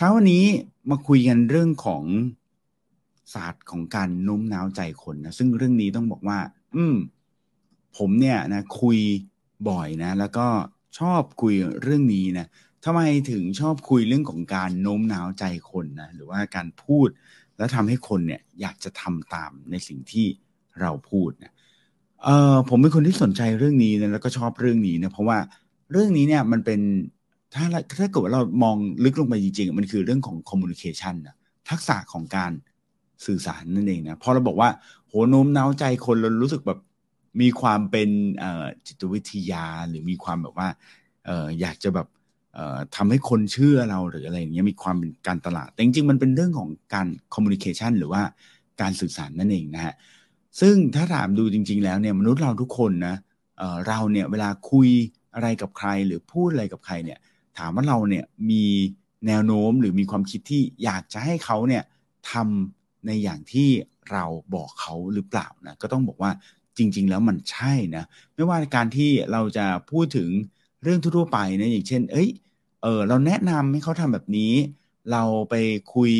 เช้าวันนี้มาคุยกันเรื่องของศาสตร์ของการโน้มน้าวใจคนนะซึ่งเรื่องนี้ต้องบอกว่า อืม ผมเนี่ยนะ คุยบ่อยนะ แล้วก็ชอบคุยเรื่องนี้นะทำไมถึงชอบคุยเรื่องของการโน้มน้าวใจคนนะหรือว่าการพูดแล้วทำให้คนเนี่ย อยากจะทำตามในสิ่งที่เราพูดนะเออผมเป็นคนที่สนใจเรื่องนี้นะแล้วก็ชอบเรื่องนี้นะเพราะว่าเรื่องนี้เนี่ยมันเป็น ถ้าถ้าเกิดว่าเรามองลึกลงไปจริงๆ มันคือเรื่องของ communication นะทักษะของการสื่อสารนั่นเองนะพอเราบอกว่าโหโน้มน้าวใจคนเรารู้สึกแบบมีความเป็นจิตวิทยาหรือมีความแบบว่าอยากจะแบบทำให้คนเชื่อเราหรืออะไรอย่างเงี้ยมีความเป็นการตลาด แต่จริงๆ มันเป็นเรื่องของการ communication หรือว่าการสื่อสารนั่นเองนะฮะซึ่งถ้าถามดูจริง ๆ แล้วเนี่ยมนุษย์เราทุกคนนะเเราเนี่ยเวลาคุยอะไรกับใครหรือพูดอะไรกับใครเนี่ย ถามว่าเราเนี่ยมีแนวโน้มหรือมีความคิดที่อยากจะให้เขาเนี่ยทำในอย่างที่เราบอกเขาหรือเปล่านะก็ต้องบอกว่าจริง ๆ แล้วมันใช่นะไม่ว่าการที่เราจะพูดถึงเรื่องทั่วไปนะอย่างเช่น เอ้ยเออเราแนะนำให้เขาทำแบบนี้ เราไปคุย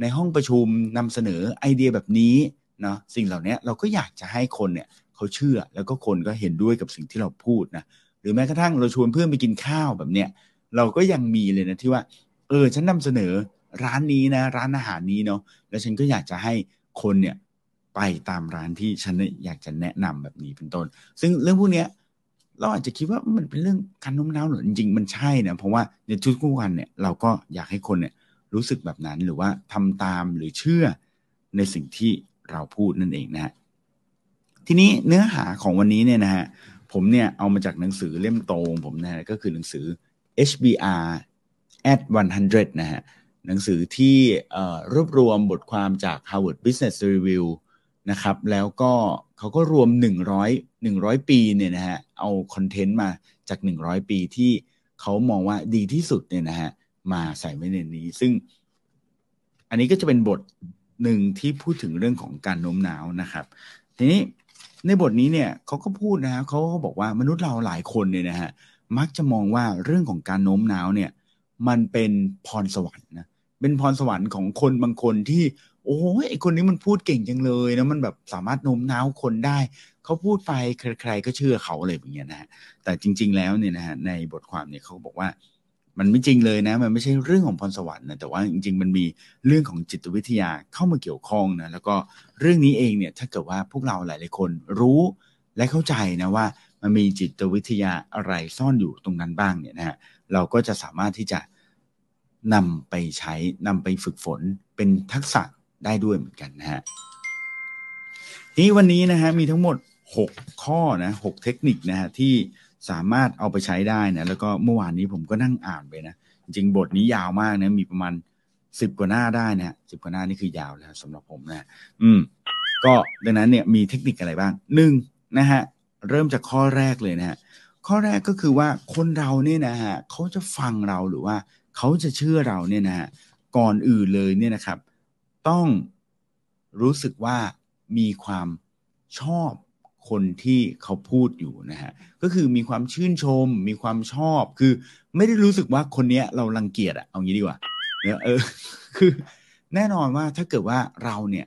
ในห้องประชุมนำเสนอไอเดียแบบนี้เนาะสิ่งเหล่านี้เราก็อยากจะให้คนเนี่ยเขาเชื่อแล้วก็คนก็เห็นด้วยกับสิ่งที่เราพูดนะหรือแม้กระทั่งเราชวนเพื่อนไปกินข้าวแบบเนี้ย เราก็ยังมีเลยนะที่ว่า เออ ฉันนำเสนอร้านนี้นะ ร้านอาหารนี้เนาะแล้วฉันก็อยากจะให้คนเนี่ยไปตามร้านที่ฉันอยากจะแนะนำแบบนี้เป็นต้น ซึ่งเรื่องพวกนี้ยเราอาจจะคิดว่ามันเป็นเรื่องการโน้มน้าวหรือจริงๆมันใช่นะเพราะว่าในทุกๆวันเนี่ยเราก็อยากให้คนเนี่ยรู้สึกแบบนั้นหรือว่าทำตามหรือเชื่อในสิ่งที่เราพูดนั่นเองนะฮะทีนี้เนื้อหาของวันนี้เนี่ยนะฮะผมเนี่ยเอามาจากหนังสือเล่มโตงผมนะฮะก็คือหนังสือ HBR at 100 นะฮะหนังสือที่รวบรวมบทความจาก Harvard Business Review นะครับแล้วก็เขาก็รวม 100 100 ปีเนี่ยนะฮะเอาคอนเทนต์มาจาก 100 ปีที่เขามองว่าดีที่สุดเนี่ยนะฮะมาใส่ไว้ในนี้ ซึ่งอันนี้ก็จะเป็นบทหนึ่งที่พูดถึงเรื่องของการโน้มน้าวนะครับ ทีนี้ในบทนี้เนี่ยเขาก็พูดนะฮะเขาก็บอกว่ามนุษย์เราหลายคนเนี่ยนะฮะ มักจะมองว่าเรื่องของการโน้มน้าวเนี่ย มันเป็นพรสวรรค์นะเป็นพรสวรรค์ของคนบางคนที่ โอ้ยไอคนนี้มันพูดเก่งจังเลยนะมันแบบสามารถโน้มน้าวคนได้เขาพูดไปใคร ๆ ก็เชื่อเขาเลยอย่างเงี้ยนะฮะแต่จริง ๆ แล้วเนี่ยนะฮะในบทความเนี่ยเขาบอกว่ามันไม่จริงเลยนะ มันไม่ใช่เรื่องของพรสวรรค์นะแต่ว่าจริง ๆ มันมีเรื่องของจิตวิทยาเข้ามาเกี่ยวข้องนะแล้วก็เรื่องนี้เองเนี่ยถ้าเกิดว่าพวกเราหลาย ๆ คนรู้และเข้าใจนะว่า มีจิตวิทยาอะไรซ่อนอยู่ตรงนั้นบ้างเนี่ยนะฮะเราก็จะสามารถที่จะนำไปใช้นำไปฝึกฝนเป็นทักษะได้ด้วยเหมือนกันนะฮะที่วันนี้นะฮะมีทั้งหมด 6 ข้อนะ6เทคนิคนะฮะที่สามารถเอาไปใช้ได้นะแล้วก็เมื่อวานนี้ผมก็นั่งอ่านไปนะจริงบทนี้ยาวมากนะมีประมาณสิบกว่าหน้าได้นะสิบกว่าหน้านี่คือยาวแล้วสำหรับผมนะ อืม ก็ดังนั้นเนี่ยมีเทคนิคอะไรบ้างหนึ่งนะฮะ เริ่มจากข้อแรกเลยนะฮะข้อแรกก็คือว่าคนเราเนี่ยนะฮะเขาจะฟังเราหรือว่าเขาจะเชื่อเราเนี่ยนะฮะก่อนอื่นเลยเนี่ยนะครับ ต้องรู้สึกว่ามีความชอบคนที่เขาพูดอยู่นะฮะก็คือมีความชื่นชม มีความชอบ คือไม่ได้รู้สึกว่าคนเนี้ยเรารังเกียจอะเอางี้ดีกว่าเนี่ยเออคือแน่นอนว่าถ้าเกิดว่าเราเนี่ย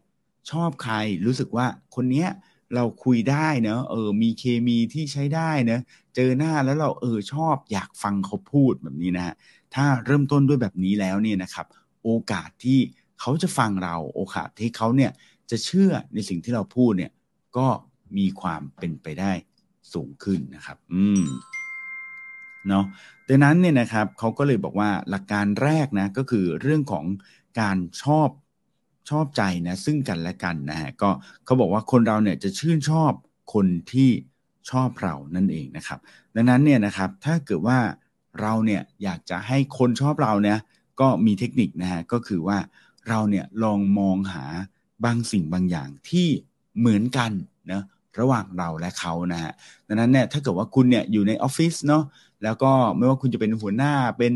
ชอบใครรู้สึกว่าคนเนี้ย เราคุยได้เนอะเออ มีเคมีที่ใช้ได้เนะเจอหน้าแล้วเราเออชอบอยากฟังเขาพูดแบบนี้นะฮะถ้าเริ่มต้นด้วยแบบนี้แล้วเนี่ยนะครับ โอกาสที่เขาจะฟังเราโอกาสที่เขาเนี่ยจะเชื่อในสิ่งที่เราพูดเนี่ย ก็มีความเป็นไปได้สูงขึ้นนะครับ อืมเนาะดังนั้นเนี่ยนะครับเขาก็เลยบอกว่าหลักการแรกนะก็คือเรื่องของการชอบ ชอบใจนะซึ่งกันและกันนะฮะก็เขาบอกว่าคนเราเนี่ยจะชื่นชอบคนที่ชอบเรานั่นเองนะครับ ดังนั้นเนี่ยนะครับถ้าเกิดว่าเราเนี่ยอยากจะให้คนชอบเราเนี่ยก็มีเทคนิคนะฮะก็คือว่าเราเนี่ยลองมองหาบางสิ่งบางอย่างที่เหมือนกันนะระหว่างเราและเขานะฮะดังนั้นเนี่ยถ้าเกิดว่าคุณเนี่ยอยู่ในออฟฟิศเนาะแล้วก็ไม่ว่าคุณจะเป็นหัวหน้าเป็น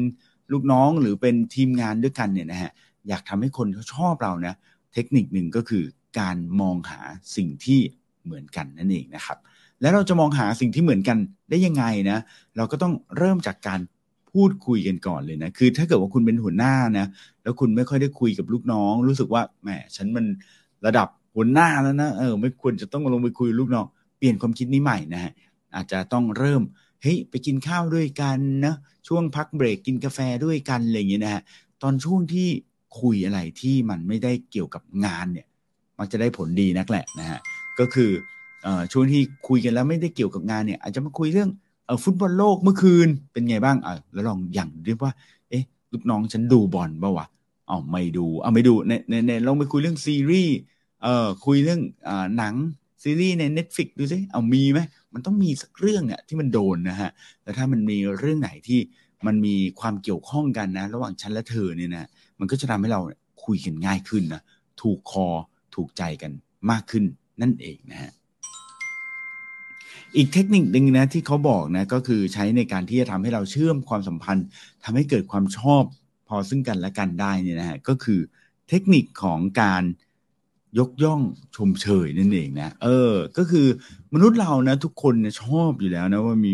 ลูกน้องหรือเป็นทีมงานด้วยกันเนี่ยนะฮะ อยากทำให้คนเขาชอบเรานะ เทคนิคหนึ่งก็คือการมองหาสิ่งที่เหมือนกันนั่นเองนะครับ แล้วเราจะมองหาสิ่งที่เหมือนกันได้ยังไงนะ เราก็ต้องเริ่มจากการพพูดคุยกันก่อนเลยนะ คือถ้าเกิดว่าคุณเป็นหัวหน้านะ แล้วคุณไม่ค่อยได้คุยกับลูกน้อง รู้สึกว่าแหมฉันมันระดับหัวหน้าแล้วนะ เออ ไม่ควรจะต้องลงไปคุยลูกน้อง เปลี่ยนความคิดนี้ใหม่นะฮะ อาจจะต้องเริ่ม เฮ้ย ไปกินข้าวด้วยกันนะ ช่วงพักเบรกกินกาแฟด้วยกันอะไรอย่างเงี้ยนะฮะ ตอนช่วงที่ คุยอะไรที่มันไม่ได้เกี่ยวกับงานเนี่ย มักจะได้ผลดีนักแหละนะฮะก็คือช่วงที่คุยกันแล้วไม่ได้เกี่ยวกับงานเนี่ย อาจจะมาคุยเรื่องเออฟุตบอลโลกเมื่อคืนเป็นไงบ้างอะแล้วลองอย่างเรียกว่า เอ๊ะลูกน้องฉันดูบอลป่าวะอ๋อไม่ดูเอาไม่ดูในในในลองไปคุยเรื่องซีรีส์เอ่อคุยเรื่องอ่าหนังซีรีส์ใน Netflix ดูสิเอามีไหมมันต้องมีสักเรื่องอะที่มันโดนนะฮะแล้วถ้ามันมีเรื่องไหนที่มันมีความเกี่ยวข้องกันนะ ระหว่างฉันและเธอเนี่ยนะ มันก็จะทำให้เราคุยกันง่ายขึ้นนะถูกคอถูกใจกันมากขึ้นนั่นเองนะฮะอีกเทคนิคหนึ่งนะที่เขาบอกนะก็คือใช้ในการที่จะทำให้เราเชื่อมความสัมพันธ์ทำให้เกิดความชอบพอซึ่งกันและกันได้เนี่ยนะฮะก็คือเทคนิคของการยกย่องชมเชยนั่นเองนะเออ ก็คือมนุษย์เรานะ ทุกคนชอบอยู่แล้วนะว่ามี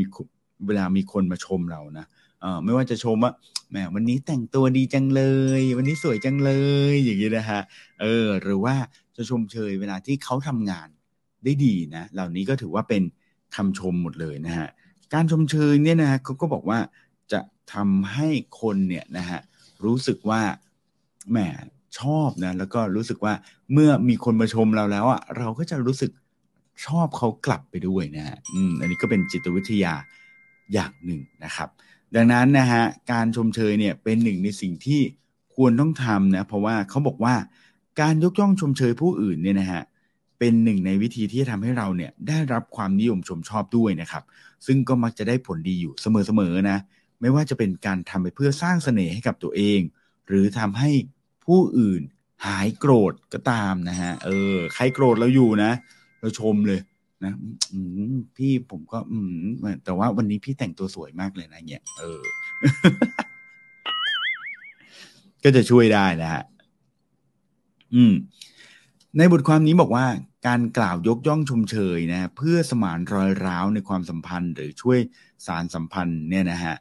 เวลามีคนมาชมเรานะเออไม่ว่าจะชมว่า แหมวันนี้แต่งตัวดีจังเลย วันนี้สวยจังเลย อย่างนี้นะฮะเออ หรือว่าจะชมเชยเวลาที่เขาทำงานได้ดีนะเหล่านี้ก็ถือว่าเป็นคำชมหมดเลยนะฮะการชมเชยเนี่ยนะฮะเขาก็บอกว่าจะทำให้คนเนี่ยนะฮะรู้สึกว่าแหมชอบนะแล้วก็รู้สึกว่าเมื่อมีคนมาชมเราแล้วอะเราก็จะรู้สึกชอบเขากลับไปด้วยนะฮะอืมอันนี้ก็เป็นจิตวิทยาอย่างหนึ่งนะครับ ดังนั้นนะฮะการชมเชยเนี่ยเป็นหนึ่งในสิ่งที่ควรต้องทำนะเพราะว่าเขาบอกว่าการยกย่องชมเชยผู้อื่นเนี่ยนะฮะเป็นหนึ่งในวิธีที่จะทำให้เราเนี่ยได้รับความนิยมชมชอบด้วยนะครับ ซึ่งก็มักจะได้ผลดีอยู่เสมอๆนะไม่ว่าจะเป็นการทำไปเพื่อสร้างเสน่ห์ให้กับตัวเอง หรือทำให้ผู้อื่นหายโกรธก็ตามนะฮะเออใครโกรธเราอยู่นะ เราชมเลย นะพี่ผมก็ อืมแต่ว่าวันนี้พี่แต่งตัวสวยมากเลยนะเนี่ยเออ ก็จะช่วยได้นะฮะอืม ในบทความนี้บอกว่าการกล่าวยกย่องชมเชยนะ เพื่อสมานรอยร้าวในความสัมพันธ์หรือช่วยสารสัมพันธ์เนี่ยนะฮะ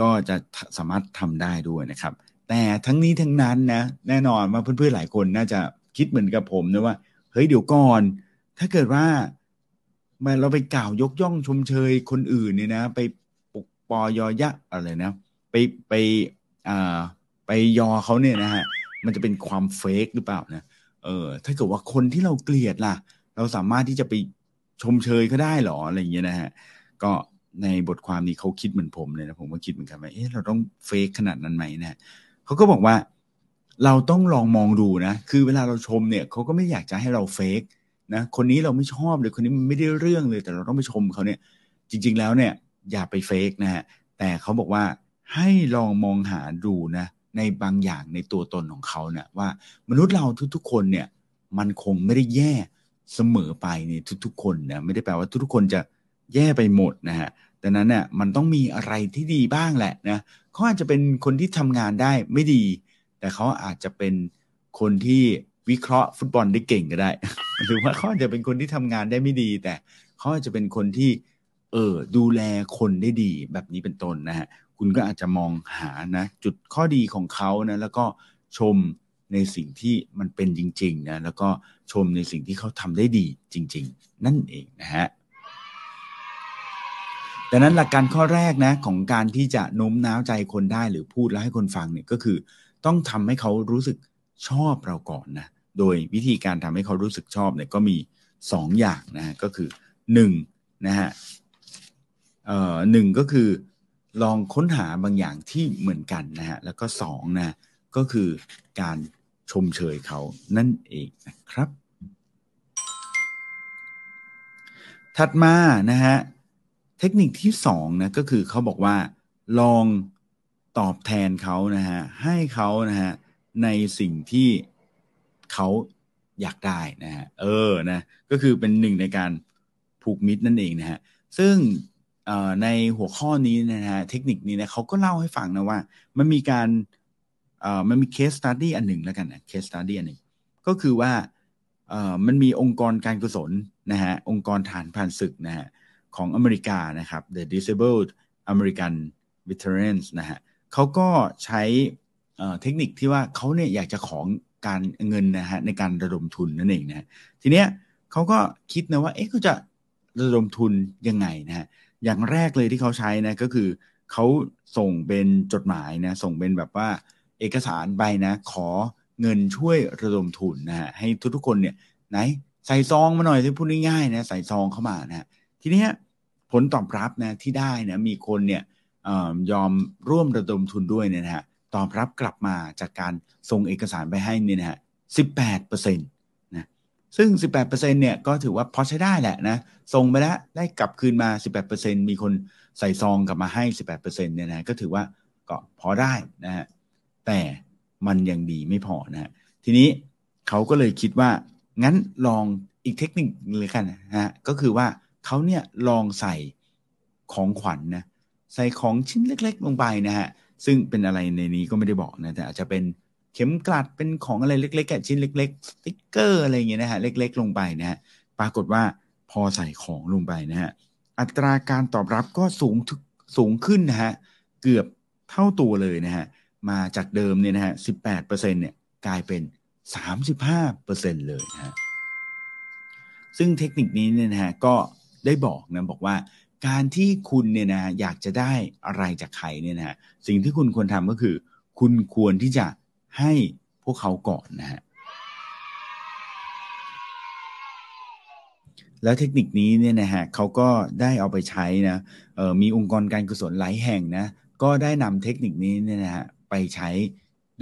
ก็จะสามารถทำได้ด้วยนะครับ แต่ทั้งนี้ทั้งนั้นนะแน่นอนว่าเพื่อนๆหลายคนน่าจะคิดเหมือนกับผมนะว่า เฮ้ยเดี๋ยวก่อน ถ้าเกิดว่า มาเราไปกล่าวยกย่องชมเชยคนอื่นเนี่ยนะ ไปปุกปอยอยะอะไรนะ ไปไปอ่าไปยอเขาเนี่ยนะฮะมันจะเป็นความเฟกหรือเปล่านะเออถ้าเกิดว่าคนที่เราเกลียดล่ะ เราสามารถที่จะไปชมเชยก็ได้หรออะไรอย่างเงี้ยนะฮะก็ในบทความนี้เขาคิดเหมือนผมเลยนะผมก็คิดเหมือนกันว่าเอ๊ะเราต้องเฟกขนาดนั้นไหมนะเขาก็บอกว่าเราต้องลองมองดูนะ คือเวลาเราชมเนี่ยเขาก็ไม่อยากจะให้เราเฟก นะคนนี้เราไม่ชอบเลยคนนี้มันไม่ได้เรื่องเลย แต่เราต้องไปชมเขาเนี่ย จริง ๆ แล้วเนี่ย อย่าไปเฟกนะฮะแต่เขาบอกว่าให้ลองมองหาดูนะในบางอย่างในตัวตนของเขาเนี่ยว่ามนุษย์เราทุกๆ คนเนี่ยมันคงไม่ได้แย่เสมอไปในทุกๆ คนนะไม่ได้แปลว่าทุกๆคนจะแย่ไปหมดนะฮะดังนั้นเนี่ยมันต้องมีอะไรที่ดีบ้างแหละนะเขาอาจจะเป็นคนที่ทำงานได้ไม่ดี แต่เขาอาจจะเป็นคนที่ วิเคราะห์ฟุตบอลได้เก่งก็ได้ หรือว่าเขาอาจจะเป็นคนที่ทำงานได้ไม่ดี แต่เขาอาจจะเป็นคนที่ เออดูแลคนได้ดีแบบนี้เป็นต้นนะฮะคุณก็อาจจะมองหานะ จุดข้อดีของเขานะแล้วก็ชมในสิ่งที่มันเป็นจริงๆนะแล้วก็ชมในสิ่งที่เขาทำได้ดีจริง ๆ นั่นเองนะฮะดังนั้นหลักการข้อแรกนะของการที่จะโน้มน้าวใจคนได้หรือพูดแล้วให้คนฟังเนี่ยก็คือ ต้องทำให้เขารู้สึกชอบเราก่อนนะ โดยวิธีการทำให้เขารู้สึกชอบเนี่ยก็มี 2 อย่างนะก็คือ1นะฮะเอ่อหนึ่งก็คือลองค้นหาบางอย่างที่เหมือนกันนะฮะแล้วก็สองนะก็คือการชมเชยเขานั่นเองนะครับ ถัดมานะฮะเทคนิคที่สองนะก็คือเขาบอกว่าลองตอบแทนเขานะฮะให้เขานะฮะในสิ่งที่ เขาอยากได้นะฮะเออนะก็คือเป็นหนึ่งในการผูกมิตรนั่นเองนะฮะซึ่งในหัวข้อนี้นะฮะเทคนิคนี้นะเขาก็เล่าให้ฟังนะว่า มันมีการมันมี case study อันหนึ่งแล้วกันนะ case study อันหนึ่งก็คือว่ามันมีองค์กรการกุศลนะฮะองค์กรทหารผ่านศึกนะฮะของอเมริกานะครับ The Disabled American Veterans นะฮะเขาก็ใช้เทคนิคที่ว่าเขาเนี่ยอยากจะของ การเงินนะฮะในการระดมทุนนั่นเองนะทีเนี้ยเขาก็คิดนะว่าเอ๊ะเขาจะระดมทุนยังไงนะฮะอย่างแรกเลยที่เขาใช้นะก็คือเขาส่งเป็นจดหมายนะส่งเป็นแบบว่าเอกสารใบนะ ขอเงินช่วยระดมทุนนะฮะให้ทุกๆคนเนี่ยไหนใส่ซองมาหน่อยที่พูดง่ายๆนะใส่ซองเข้ามานะทีนี้ผลตอบรับนะที่ได้นะมีคนเนี่ยยอมร่วมระดมทุนด้วยเนี่ยนะฮะ ตอบรับกลับมาจากการส่งเอกสารไปให้นี่นะฮะสิบแปดเปอร์เซ็นต์นะซึ่งสิบแปดเปอร์เซ็นต์เนี่ยก็ถือว่าพอใช้ได้แหละนะส่งไปแล้วได้กลับคืนมาสิบแปดเปอร์เซ็นต์มีคนใส่ซองกลับมาให้สิบแปดเปอร์เซ็นต์เนี่ยนะก็ถือว่าก็พอได้นะฮะแต่มันยังดีไม่พอนะฮะทีนี้เขาก็เลยคิดว่า งั้นลองอีกเทคนิคเลยกันนะฮะก็คือว่าเขาเนี่ยลองใส่ของขวัญนนะใส่ของชิ้นเล็ก ๆ ลงไปนะฮะ ซึ่งเป็นอะไรในนี้ก็ไม่ได้บอกนะแต่อาจจะเป็นเข็มกลัดเป็นของอะไรเล็กๆชิ้นเล็กๆสติ๊กเกอร์อะไรเงี้ยนะฮะเล็ก ๆ ลงไปนะฮะปรากฏว่าพอใส่ของลงไปนะฮะอัตราการตอบรับก็สูงสูงขึ้นนะฮะเกือบเท่าตัวเลยนะฮะมาจากเดิมเนี่ยนะฮะสิบแปดเปอร์เซ็นเนี่ยกลายเป็นสามสิบห้าเปอร์เซ็นเลยนะฮะซึ่งเทคนิคนี้เนี่ยนะฮะก็ได้บอกนะบอกว่า การที่คุณเนี่ยนะอยากจะได้อะไรจากใครเนี่ยนะสิ่งที่คุณควรทำก็คือ คุณควรที่จะให้พวกเขาก่อนนะฮะแล้วเทคนิคนี้เนี่ยนะฮะเขาก็ได้เอาไปใช้นะมีองค์กรการกุศลหลายแห่งนะก็ได้นำเทคนิคนี้เนี่ยนะฮะไปใช้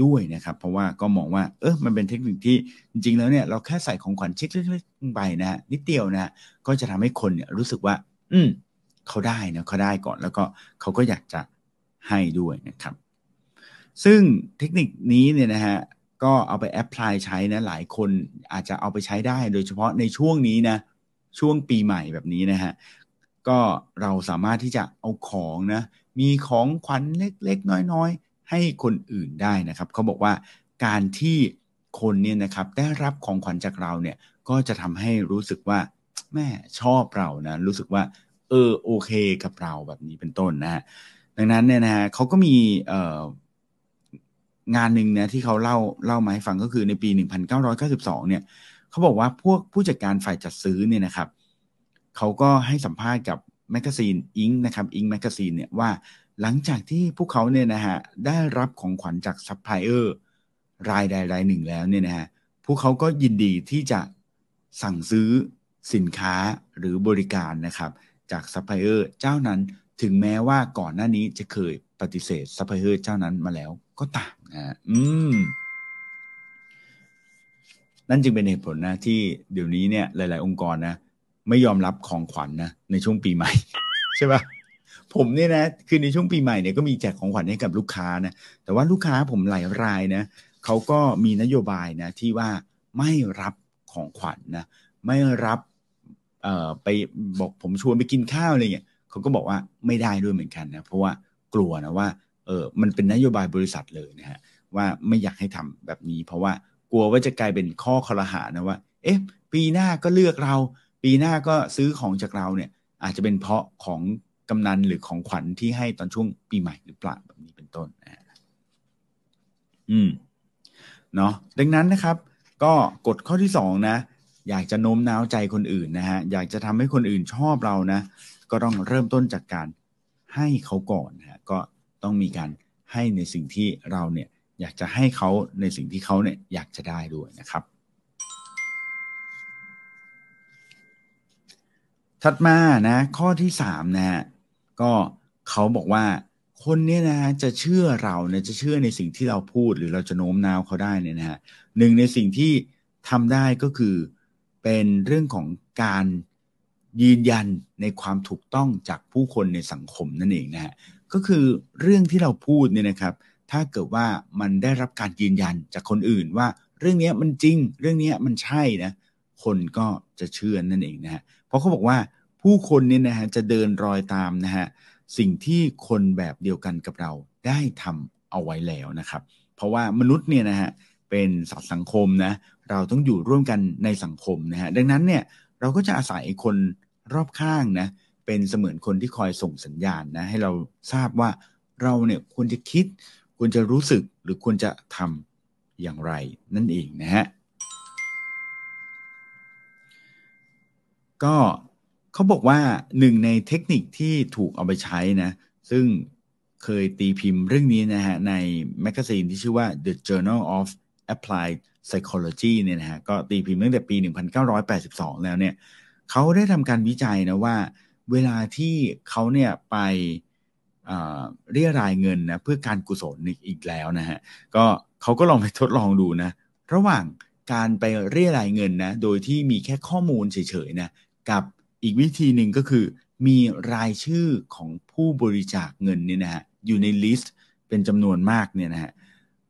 ด้วยนะครับ เพราะว่าก็มองว่า เออมันเป็นเทคนิคที่จริง ๆ แล้วเนี่ยเราแค่ใส่ของขวัญชิดเล็กๆไปนะฮะนิดเดียวนะก็จะทำให้คนเนี่ยรู้สึกว่า อืม เขาได้นะเขาได้ก่อนแล้วก็เขาก็อยากจะให้ด้วยนะครับ ซึ่งเทคนิคนี้เนี่ยนะฮะก็เอาไปแอพพลายใช้นะหลายคนอาจจะเอาไปใช้ได้ โดยเฉพาะในช่วงนี้นะช่วงปีใหม่แบบนี้นะฮะก็เราสามารถที่จะเอาของนะมีของขวัญเล็กๆ น้อยๆ ให้คนอื่นได้นะครับ เขาบอกว่าการที่คนเนี่ยนะครับได้รับของขวัญจากเราเนี่ยก็จะทำให้รู้สึกว่าแม่ชอบเรานะรู้สึกว่า ออโอเคกับเราแบบนี้เป็นต้นนะฮะดังนั้นเนี่ยนะฮะเขาก็มีเอ่องานหนึ่งนะที่เขาเล่าเล่ามาให้ฟังก็คือในปี 1992 เนี่ยเขาบอกว่าพวกผู้จัดการฝ่ายจัดซื้อเนี่ยนะครับเขาก็ให้สัมภาษณ์กับ magazine Inc. นะครับ Inc. magazine เนี่ยว่าหลังจากที่พวกเขาเนี่ยนะฮะได้รับของขวัญจากซัพพลายเออร์รายใดรายหนึ่งแล้วเนี่ยนะฮะพวกเขาก็ยินดีที่จะสั่งซื้อสินค้าหรือบริการนะครับ จากซัพพลายเออร์เจ้านั้นถึงแม้ว่าก่อนหน้านี้จะเคยปฏิเสธซัพพลายเออร์เจ้านั้นมาแล้วก็ตามนะอืมนั่นจึงเป็นเหตุผลนะ ที่เดี๋ยวนี้เนี่ยหลาย ๆ องค์กรนะ ไม่ยอมรับของขวัญนนะในช่วงปีใหม่ ใช่ปะผมเนี่ยนะคือในช่วงปีใหม่เนี่ยก็มีแจกของขวัญให้กับลูกค้านะแต่ว่าลูกค้าผมหลายรายนะเขาก็มีนโยบายนะที่ว่าไม่รับของขวัญนนะไม่รับ เอ่อไปบอกผมชวนไปกินข้าวอะไรเงี้ยเขาก็บอกว่าไม่ได้ด้วยเหมือนกันนะเพราะว่ากลัวนะว่าเออมันเป็นนโยบายบริษัทเลยนะฮะว่าไม่อยากให้ทำแบบนี้ เพราะว่ากลัวว่าจะกลายเป็นข้อคอรหานะว่า เอ๊ะ ปีหน้าก็เลือกเรา ปีหน้าก็ซื้อของจากเราเนี่ย อาจจะเป็นเพราะของกำนันหรือของขวัญที่ให้ตอนช่วงปีใหม่หรือเปล่าแบบนี้เป็นต้นนะอืมเนาะดังนั้นนะครับ ก็กฎข้อที่สองนะ อยากจะโน้มน้าวใจคนอื่นนะฮะอยากจะทำให้คนอื่นชอบเรานะ ก็ต้องเริ่มต้นจากการให้เขาก่อนนะก็ต้องมีการให้ในสิ่งที่เราเนี่ยอยากจะให้เขาในสิ่งที่เขาเนี่ยอยากจะได้ด้วยนะครับ ถัดมานะข้อที่สามนะฮะก็เขาบอกว่าคนเนี้ยนะจะเชื่อเราเนี่ยจะเชื่อในสิ่งที่เราพูดหรือเราจะโน้มน้าวเขาได้เนี่ยนะฮะหนึ่งในสิ่งที่ทำได้ก็คือ เป็นเรื่องของการยืนยันในความถูกต้องจากผู้คนในสังคมนั่นเองนะฮะก็คือเรื่องที่เราพูดเนี่ยนะครับ ถ้าเกิดว่ามันได้รับการยืนยันจากคนอื่นว่าเรื่องนี้มันจริง เรื่องนี้มันใช่นะคนก็จะเชื่อนั่นเองนะฮะเพราะเขาบอกว่าผู้คนเนี่ยนะฮะจะเดินรอยตามนะฮะสิ่งที่คนแบบเดียวกันกับเราได้ทำเอาไว้แล้วนะครับ เพราะว่ามนุษย์เนี่ยนะฮะ เป็นสัตว์สังคมนะเราต้องอยู่ร่วมกันในสังคมนะฮะดังนั้นเนี่ยเราก็จะอาศัยคนรอบข้างนะเป็นเสมือนคนที่คอยส่งสัญญาณนะให้เราทราบว่าเราเนี่ยควรจะคิดควรจะรู้สึกหรือควรจะทำอย่างไรนั่นเองนะฮะก็เขาบอกว่าหนึ่งในเทคนิคที่ถูกเอาไปใช้นะซึ่งเคยตีพิมพ์เรื่องนี้นะฮะใน magazine ที่ชื่อว่า The Journal of Applied Psychology เนี่ยนะฮะก็ตีพิมพ์ตั้งแต่ปี 1982 แล้วเนี่ยเขาได้ทำการวิจัยนะว่า เวลาที่เขาเนี่ยไปเรียรายเงินนะเพื่อการกุศลอีกแล้วนะฮะก็เขาก็ลองไปทดลองดูนะ ระหว่างการไปเรียรายเงินนะโดยที่มีแค่ข้อมูลเฉยๆนะกับอีกวิธีหนึ่งก็คือ มีรายชื่อของผู้บริจาคเงินเนี่ยนะฮะอยู่ในลิสต์เป็นจำนวนมากเนี่ยนะฮะ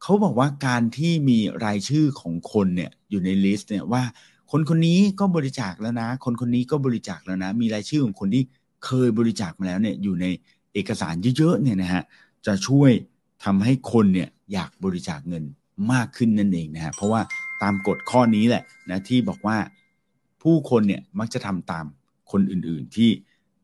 เขาบอกว่าการที่มีรายชื่อของคนเนี่ยอยู่ในลิสต์เนี่ยว่าคนคนนี้ก็บริจาคแล้วนะ คนคนนี้ก็บริจาคแล้วนะ มีรายชื่อของคนที่เคยบริจาคมาแล้วเนี่ยอยู่ในเอกสารเยอะๆเนี่ยนะฮะจะช่วยทำให้คนเนี่ยอยากบริจาคเงินมากขึ้นนั่นเองนะฮะเพราะว่าตามกฎข้อนี้แหละนะที่บอกว่าผู้คนเนี่ยมักจะทำตามคนอื่นๆที่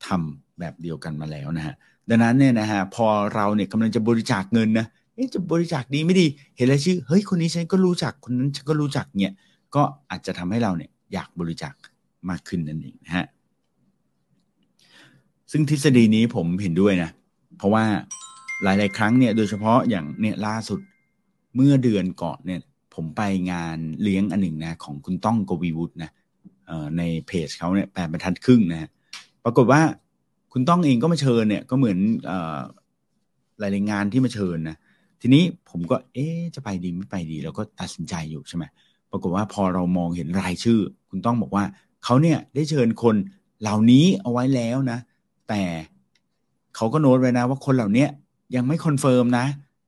ทำแบบเดียวกันมาแล้วนะฮะดังนั้นเนี่ยนะฮะพอเราเนี่ยกำลังจะบริจาคเงินนะ จะบริจาคดีไม่ดี เห็นรายชื่อ เฮ้ย คนนี้ฉันก็รู้จัก คนนั้นฉันก็รู้จักเนี่ย ก็อาจจะทำให้เราเนี่ยอยากบริจาคมากขึ้นนั่นเองนะฮะ ซึ่งทฤษฎีนี้ผมเห็นด้วยนะ เพราะว่าหลาย ๆ ครั้งเนี่ย โดยเฉพาะอย่างเนี่ยล่าสุดเมื่อเดือนก่อนเนี่ย ผมไปงานเลี้ยงอันหนึ่งนะ ของคุณต้องกวีวุฒินะในเพจเขาเนี่ยแปดบรรทัดครึ่งนะปรากฏว่าคุณต้องเองก็มาเชิญเนี่ย ก็เหมือนหลายๆงานที่มาเชิญนะ ทีนี้ผมก็เอ๊จะไปดีไม่ไปดี แล้วก็ตัดสินใจอยู่ใช่ไหมปรากฏว่าพอเรามองเห็นรายชื่อ คุณต้องบอกว่าเขาเนี่ยได้เชิญคนเหล่านี้เอาไว้แล้วนะ แต่เขาก็โน้ตไว้นะ ว่าคนเหล่านี้ยังไม่ confirm นะ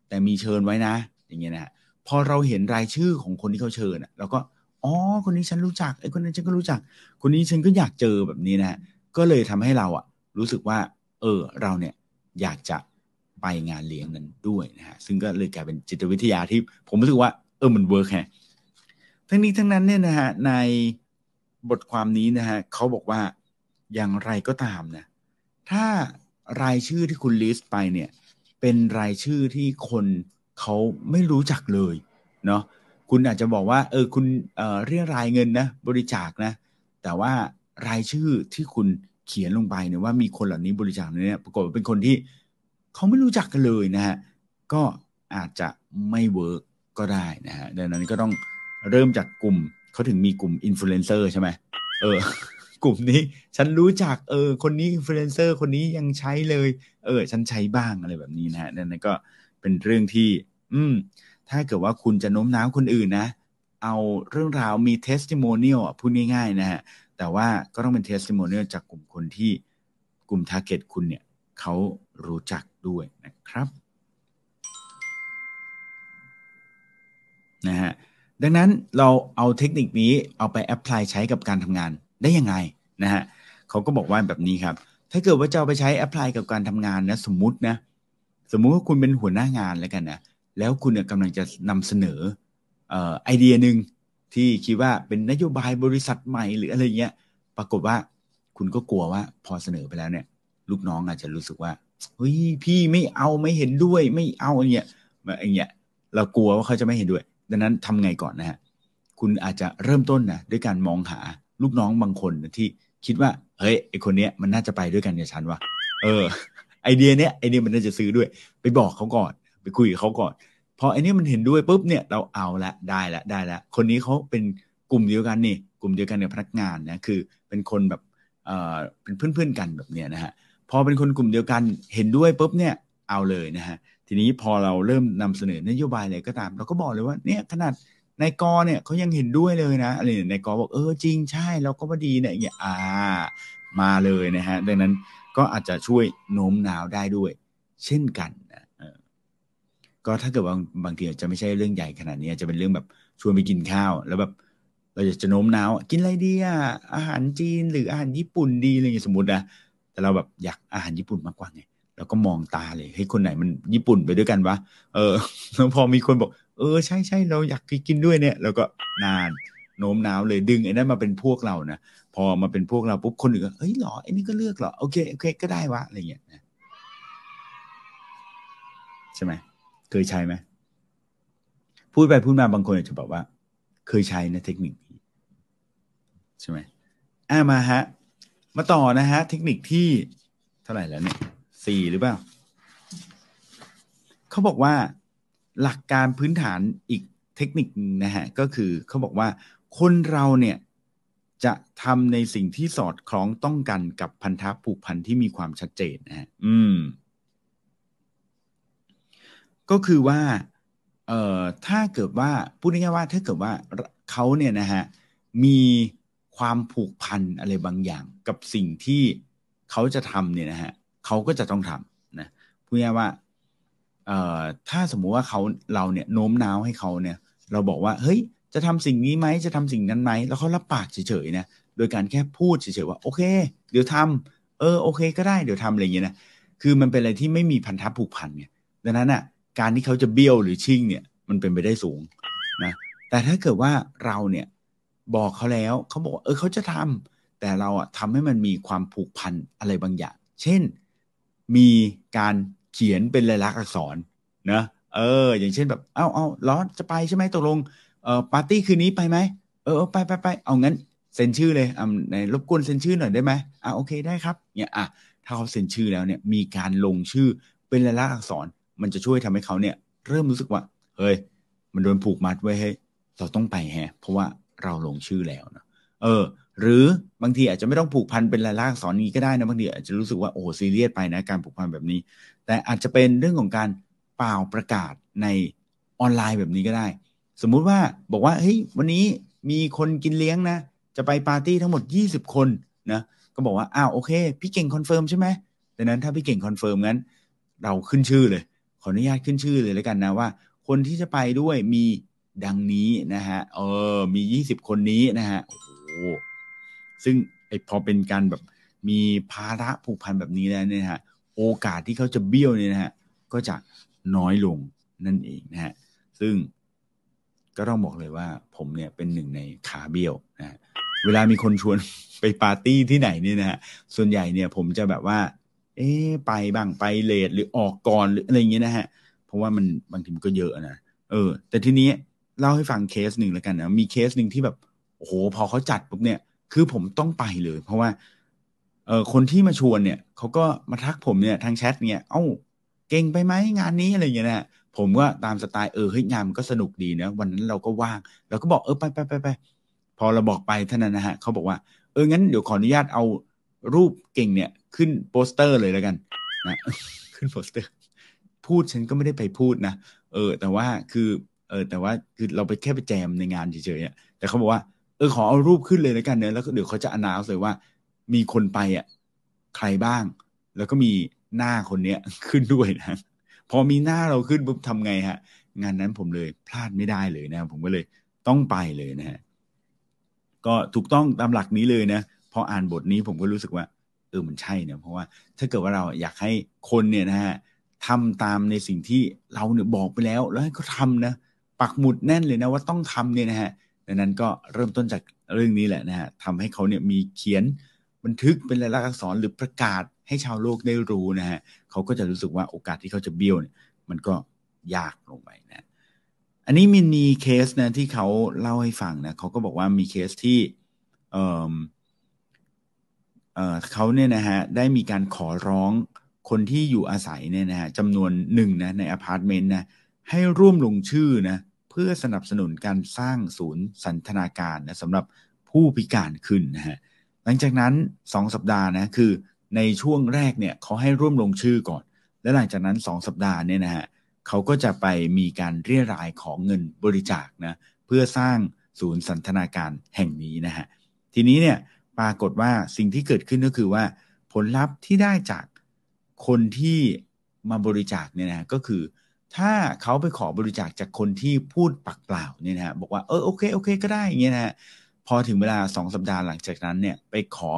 แต่มีเชิญไว้นะ อย่างเงี้ยนะพอเราเห็นรายชื่อของคนที่เขาเชิญเราก็อ๋อคนนี้ฉันรู้จักไอ้คนนั้นฉันก็รู้จัก คนนี้ฉันก็อยากเจอแบบนี้นะก็เลยทำให้เราอะรู้สึกว่า เออเราเนี่ยอยากจะ ไปงานเลี้ยงนั้นด้วยนะฮะซึ่งก็เลยกลายเป็นจิตวิทยาที่ผมรู้สึกว่าเออมัน work แฮะทั้งนี้ทั้งนั้นเนี่ยนะฮะในบทความนี้นะฮะเขาบอกว่าอย่างไรก็ตามนะถ้ารายชื่อที่คุณ list ไปเนี่ยเป็นรายชื่อที่คนเขาไม่รู้จักเลยเนาะคุณอาจจะบอกว่าเออคุณเออเรี่ยไรเงินนะบริจาคนะ แต่ว่ารายชื่อที่คุณเขียนลงไปเนี่ยว่ามีคนเหล่านี้บริจาคเนี่ยปรากฏว่าเป็นคนที่ เขาไม่รู้จักกันเลยนะฮะก็อาจจะไม่ work ก็ได้นะฮะดังนั้นก็ต้องเริ่มจากกลุ่มเขาถึงมีกลุ่มอินฟลูเอนเซอร์ใช่ไหมเออ กลุ่มนี้ฉันรู้จักเออคนนี้อินฟลูเอนเซอร์คนนี้ยังใช้เลย เออ ฉันใช้บ้างอะไรแบบนี้นะฮะดังนั้นก็เป็นเรื่องที่ อืม ถ้าเกิดว่าคุณจะโน้มน้าวคนอื่นนะเอาเรื่องราวมี testimonial พูดง่ายๆนะฮะแต่ว่าก็ต้องเป็น testimonial จากกลุ่มคนที่กลุ่ม target คุณเนี่ยเขารู้จัก ด้วยนะครับนะฮะดังนั้นเราเอาเทคนิคนี้เอาไป apply ใช้กับการทำงานได้ยังไงนะฮะเขาก็บอกว่าแบบนี้ครับ ถ้าเกิดว่าจะเอาไปใช้แอพพลายกับการทำงานนะสมมุตินะสมมุติว่าคุณเป็นหัวหน้างานแล้วกันนะแล้วคุณกำลังจะนำเสนอไอเดียหนึ่งที่คิดว่าเป็นนโยบายบริษัทใหม่หรืออะไรเงี้ย ปรากฏว่าคุณก็กลัวว่าพอเสนอไปแล้วเนี่ย ลูกน้องอาจจะรู้สึกว่า เฮ้ยพี่ไม่เอาไม่เห็นด้วยไม่เอาเนี่ยแบบอย่างเงี้ยเรากลัวว่าเขาจะไม่เห็นด้วย ดังนั้นทำไงก่อนนะฮะคุณอาจจะเริ่มต้นนะด้วยการมองหาลูกน้องบางคนที่คิดว่าเฮ้ยไอคนเนี้ยมันน่าจะไปด้วยกันกับฉันวะเออ ไอเดียเนี้ยไอเดียมันน่าจะซื้อด้วย ไปบอกเขาก่อน ไปคุยกับเขาก่อนพอไอ้นี่มันเห็นด้วยปุ๊บเนี่ยเราเอาละได้ละได้ละ คนนี้เขาเป็นกลุ่มเดียวกันนี่กลุ่มเดียวกันกับพนักงานนะคือเป็นคนแบบเอ่อเป็นเพื่อนๆกันแบบเนี้ยนะฮะ พอเป็นคนกลุ่มเดียวกันเห็นด้วยปุ๊บเนี่ยเอาเลยนะฮะทีนี้พอเราเริ่มนำเสนอนโยบายอะไรก็ตาม เราก็บอกเลยว่าเนี่ยขนาดนายกเนี่ยเขายังเห็นด้วยเลยนะอะไรนายกบอกเออจริงใช่เราก็ว่าดีเนี่ยอย่างอ่ามาเลยนะฮะดังนั้นก็อาจจะช่วยโน้มน้าวได้ด้วย เช่นกันก็ถ้าเกิดว่าบางทีจะไม่ใช่เรื่องใหญ่ขนาดนี้จะเป็นเรื่องแบบชวนไปกินข้าว แล้วแบบเราจะโน้มน้าว กินอะไรดีอะอาหารจีนหรืออาหารญี่ปุ่นดีอะไรอย่างสมมตินะ แต่เราแบบอยากอาหารญี่ปุ่นมากกว่าไงเราก็มองตาเลยให้คนไหนมันญี่ปุ่นไปด้วยกันวะเออแล้วพอมีคนบอก เออใช่ใช่เราอยากกินด้วยเนี่ยแล้วก็นานโน้มน้าวเลยดึงไอ้นั่นมาเป็นพวกเรานะพอมาเป็นพวกเราปุ๊บคนอื่นก็เฮ้ยหรอไอ้นี่ก็เลือกหรอโอเคโอเคก็ได้วะอะไรเงี้ยนะใช่ไหมเคยใช้ไหมพูดไปพูดมาบางคนอาจจะบอกว่า เคยใช้นะเทคนิคนี้ใช่ไหมอ่ามาฮะ มาต่อนะฮะ เทคนิคที่เท่าไหร่แล้วเนี่ยสี่หรือเปล่าเขาบอกว่าหลักการพื้นฐานอีกเทคนิคนะฮะก็คือเขาบอกว่าคนเราเนี่ยจะทำในสิ่งที่สอดคล้องต้องกันกับพันธะผูกพันที่มีความชัดเจนนะฮะอืม ก็คือว่า เอ่อถ้าเกิดว่าพูดง่ายๆว่าถ้าเกิดว่าเขาเนี่ยนะฮะมี ความผูกพันอะไรบางอย่างกับสิ่งที่เขาจะทำเนี่ยนะฮะเขาก็จะต้องทำนะพูดง่ายว่าเอ่อถ้าสมมุติว่าเขาเราเนี่ยโน้มน้าวให้เขาเนี่ย เราบอกว่าเฮ้ยจะทำสิ่งนี้ไหมจะทำสิ่งนั้นไหมแล้วเขารับปากเฉยๆนะโดยการแค่พูดเฉยๆว่าโอเค เดี๋ยวทำเออโอเค ก็ได้เดี๋ยวทำอะไรอย่างเงี้ยนะคือมันเป็นอะไรที่ไม่มีพันธะผูกพันไงดังนั้นอะการที่เขาจะเบี้ยวหรือชิ่งเนี่ยมันเป็นไปได้สูงนะแต่ถ้าเกิดว่าเราเนี่ย บอกเขาแล้วเขาบอกว่าเออเขาจะทำแต่เราอะทำให้มันมีความผูกพันอะไรบางอย่าง เช่น มีการเขียนเป็นลายลักษณ์อักษรนะเออ อย่างเช่นแบบเอ้าเอ้าล้อจะไปใช่ไหมตกลงเออปาร์ตี้คืนนี้ไปไหมเออไปไปไปเอางั้นเซ็นชื่อเลยอ่าในรบกวนเซ็นชื่อหน่อยได้ไหมอ่าโอเคได้ครับเนี่ยอะถ้าเขาเซ็นชื่อแล้วเนี่ยมีการลงชื่อเป็นลายลักษณ์อักษร มันจะช่วยทำให้เขาเนี่ย เริ่มรู้สึกว่าเฮ้ยมันโดนผูกมัดไว้ให้เราต้องไปแฮะเพราะว่า เราลงชื่อแล้วนะเออ หรือบางทีอาจจะไม่ต้องผูกพันเป็นลายลักษณ์อักษรนี้ก็ได้นะบางทีอาจจะรู้สึกว่าโอ้ซีเรียสไปนะการผูกพันแบบนี้ แต่อาจจะเป็นเรื่องของการเปล่าประกาศในออนไลน์แบบนี้ก็ได้ สมมุติว่าบอกว่าเฮ้ยวันนี้มีคนกินเลี้ยงนะ จะไปปาร์ตี้ทั้งหมด 20 คนนะก็บอกว่าอ้าวโอเค พี่เก่ง confirm ใช่ไหมดังนั้นถ้าพี่เก่ง confirm งั้น เราขึ้นชื่อเลย ขออนุญาตขึ้นชื่อเลยแล้วกันนะว่า คนที่จะไปด้วยมี ดังนี้นะฮะ เออ มี 20 คนนี้นะฮะ โอ้โห ซึ่งไอ้พอเป็นการแบบมีภาระผูกพันแบบนี้แล้วเนี่ยฮะ โอกาสที่เขาจะเบี้ยวเนี่ยนะฮะ ก็จะน้อยลงนั่นเองนะฮะ ซึ่งก็ต้องบอกเลยว่า ผมเนี่ยเป็นหนึ่งในขาเบี้ยวนะ เวลามีคนชวนไปปาร์ตี้ที่ไหนเนี่ยนะฮะ ส่วนใหญ่เนี่ยผมจะแบบว่า เอ๊ไปบ้างไป late หรือออกก่อนหรืออะไรเงี้ยนะฮะ เพราะว่ามันบางทีมันก็เยอะนะ เออ แต่ทีนี้ เล่าให้ฟังเคสหนึ่งแล้วกันนะมีเคสหนึ่งที่แบบโอ้โหพอเขาจัดปุ๊บเนี่ย คือผมต้องไปเลย เพราะว่าเออคนที่มาชวนเนี่ยเขาก็มาทักผมเนี่ยทางแชทเนี่ยเอ้าเก่งไปไหมงานนี้อะไรอย่างเงี้ยนะผมก็ตามสไตล์เออเฮ้ยงานมันก็สนุกดีนะวันนั้นเราก็ว่างเราก็บอกเออไปไปไปไปพอเราบอกไปเท่านั้นนะฮะเขาบอกว่าเอองั้นเดี๋ยวขออนุญาตเอารูปเก่งเนี่ย ขึ้นโปสเตอร์เลยแล้วกันนะขึ้นโปสเตอร์ พูดฉันก็ไม่ได้ไปพูดนะเออ แต่ว่าคือ เออแต่ว่าคือเราไปแค่ไปแจมในงานเฉยๆแต่เขาบอกว่าเออขอเอารูปขึ้นเลยแล้วกันเนอะแล้วเดี๋ยวเขาจะอนาวเลยว่า มีคนไปอะใครบ้าง แล้วก็มีหน้าคนเนี้ยขึ้นด้วยนะพอมีหน้าเราขึ้นปุ๊บทำไงฮะ งานนั้นผมเลยพลาดไม่ได้เลยนะ ผมก็เลยต้องไปเลยนะฮะก็ถูกต้องตามหลักนี้เลยนะพออ่านบทนี้ผมก็รู้สึกว่า เออมันใช่เนี่ยเพราะว่าถ้าเกิดว่าเราอยากให้คนเนี่ยนะฮะทำตามในสิ่งที่เราเนี่ยบอกไปแล้ว แล้วให้เขาทานะ ปักหมุดแน่นเลยนะว่าต้องทำเนี่ยนะฮะดังนั้นก็เริ่มต้นจากเรื่องนี้แหละนะฮะทำให้เขาเนี่ยมีเขียนบันทึกเป็นลายลักษณ์อักษรหรือประกาศให้ชาวโลกได้รู้นะฮะเขาก็จะรู้สึกว่าโอกาสที่เขาจะเบี้ยวเนี่ยมันก็ยากลงไปนะอันนี้มีมีเคสนะที่เขาเล่าให้ฟังนะเขาก็บอกว่ามีเคสที่เออเออเขาเนี่ยนะฮะได้มีการขอร้องคนที่อยู่อาศัยเนี่ยนะฮะจำนวนหนึ่งนะในอพาร์ตเมนต์นะให้ร่วมลงชื่อนะ เพื่อสนับสนุนการสร้างศูนย์สันทนาการนะสำหรับผู้พิการขึ้นนะฮะหลังจากนั้นสองสัปดาห์นะคือในช่วงแรกเนี่ยเขาให้ร่วมลงชื่อก่อน และหลังจากนั้นสองสัปดาห์เนี่ยนะฮะเขาก็จะไปมีการเรียรายของเงินบริจาคนะเพื่อสร้างศูนย์สันทนาการแห่งนี้นะฮะทีนี้เนี่ยปรากฏว่าสิ่งที่เกิดขึ้นก็คือว่า ผลลัพธ์ที่ได้จากคนที่มาบริจาคเนี่ยนะก็คือ ถ้าเขาไปขอบริจาคจากคนที่พูดปักเปล่าเนี่ยนะฮะบอกว่าเออโอเคโอเค ก็ได้อย่างเงี้ยนะฮะพอถึงเวลาสองสัปดาห์หลังจากนั้นเนี่ยไปขอ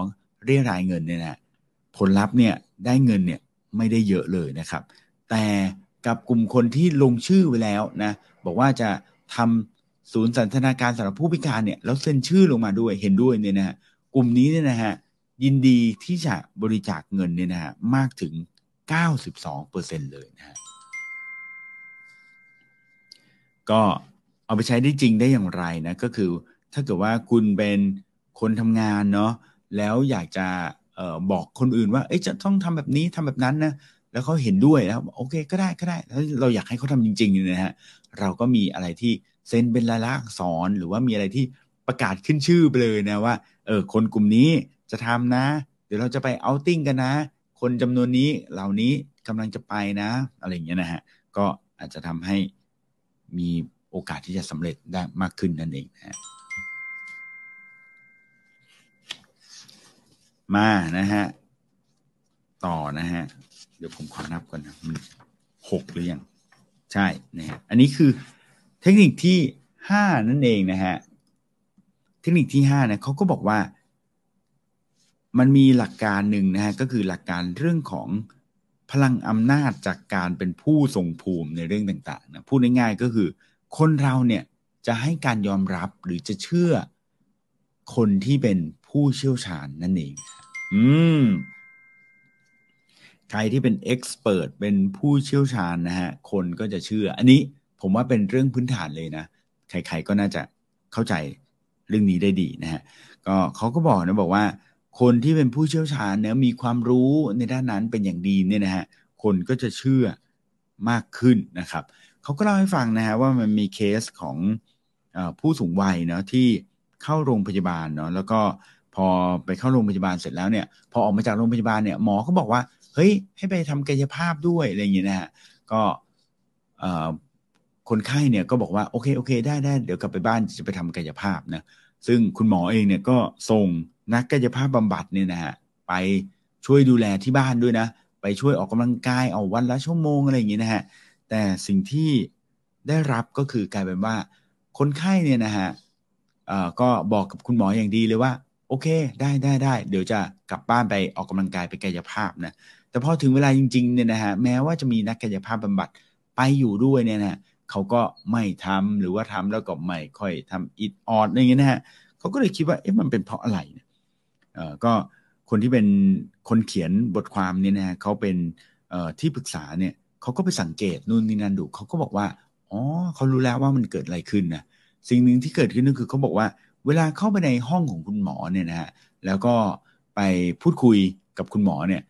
เรียรายเงินเนี่ยนะผลลัพธ์เนี่ยได้เงินเนี่ยไม่ได้เยอะเลยนะครับ แต่กับกลุ่มคนที่ลงชื่อไว้แล้วนะบอกว่าจะทำศูนย์สันทนาการสำหรับผู้พิการเนี่ยแล้วเซ็นชื่อลงมาด้วยเห็นด้วยเนี่ยนะฮะกลุ่มนี้เนี่ยนะฮะยินดีที่จะบริจาคเงินเนี่ยนะฮะมากถึง 92%เลยนะฮะ ก็เอาไปใช้ได้จริงได้อย่างไรนะก็คือถ้าเกิดว่าคุณเป็นคนทำงานเนาะแล้วอยากจะออบอกคนอื่นว่า เอ๊ะจะต้องทำแบบนี้ทำแบบนั้นนะแล้วเขาเห็นด้วยแล้วโอเคก็ได้ก็ได้แล้วเราอยากให้เขาทำจริงๆนะฮะเราก็มีอะไรที่เซ็นเป็นลายลักษณ์อักษรหรือว่ามีอะไรที่ประกาศขึ้นชื่อไปเลยนะว่าเออคนกลุ่มนี้จะทำนะ เดี๋ยวเราจะไปเอาติ้งกันนะ คนจำนวนนี้เหล่านี้กำลังจะไปนะ อะไรอย่างเงี้ยนะฮะก็อาจจะทำให้ มีโอกาสที่จะสำเร็จได้มากขึ้นนั่นเองนะฮะมานะฮะ ต่อนะฮะ เดี๋ยวผมขอนับก่อนนะมันหกหรือยัง ใช่นะฮะอันนี้คือเทคนิคที่ห้านั่นเองนะฮะ เทคนิคที่ห้านะเขาก็บอกว่า มันมีหลักการหนึ่งนะฮะ ก็คือหลักการเรื่องของ พลังอำนาจจากการเป็นผู้ทรงภูมิในเรื่องต่างๆนะพูดง่ายๆก็คือ คนเราเนี่ยจะให้การยอมรับหรือจะเชื่อคนที่เป็นผู้เชี่ยวชาญนั่นเอง อืม ใครที่เป็นเอ็กซ์เพรสเป็นผู้เชี่ยวชาญนะฮะ คนก็จะเชื่อ อันนี้ผมว่าเป็นเรื่องพื้นฐานเลยนะ ใครๆก็น่าจะเข้าใจเรื่องนี้ได้ดีนะฮะ ก็เขาก็บอกนะบอกว่า คนที่เป็นผู้เชี่ยวชาญเนี่ยมีความรู้ในด้านนั้นเป็นอย่างดีเนี่ยนะฮะคนก็จะเชื่อมากขึ้นนะครับเขาก็เล่าให้ฟังนะฮะว่ามันมีเคสของอผู้สูงวัยเนาะที่เข้าโรงพยาบาลเนาะแล้วก็พอไปเข้าโรงพยาบาลเสร็จแล้วเนี่ย พอออกมาจากโรงพยาบาลเนี่ยหมอก็บอกว่าเฮ้ยให้ไปทำกายภาพด้วยอะไรอย่างเงี้ยนะฮะก็คนไข้เนี่ยก็บอกว่าโอเคโอเค ได้ได้เดี๋ยวกลับไปบ้านจะไปทำกายภาพนะซึ่งคุณหมอเองเนี่ยก็ส่ง นักกายภาพบำบัดเนี่ยนะฮะไปช่วยดูแลที่บ้านด้วยนะ ไปช่วยออกกำลังกายเอาวันละชั่วโมงอะไรอย่างเงี้ยนะฮะแต่สิ่งที่ได้รับก็คือกลายเป็นว่า คนไข้เนี่ยนะฮะก็บอกกับคุณหมออย่างดีเลยว่า โอเค ได้ได้ได้เดี๋ยวจะกลับบ้านไปออกกำลังกายไปกายภาพนะแต่พอถึงเวลาจริงๆเนี่ยนะฮะแม้ว่าจะมีนักกายภาพบำบัดไปอยู่ด้วยเนี่ยนะเขาก็ไม่ทำหรือว่าทำแล้วก็ไม่ค่อยทำอิดออดอะไรเงี้ยนะฮะเขาก็เลยคิดว่าเอ๊ะมันเป็นเพราะอะไรนี่ยเอ่อ ก็คนที่เป็นคนเขียนบทความนี่นะเขาเป็นที่ปรึกษาเนี่ยเขาก็ไปสังเกตนู่นนี่นั่นดูเขาก็บอกว่าอ๋อเขารู้แล้วว่ามันเกิดอะไรขึ้นนะสิ่งหนึ่งที่เกิดขึ้นก็คือเขาบอกว่า เวลาเข้าไปในห้องของคุณหมอเนี่ยนะฮะแล้วก็ไปพูดคุยกับคุณหมอเนี่ย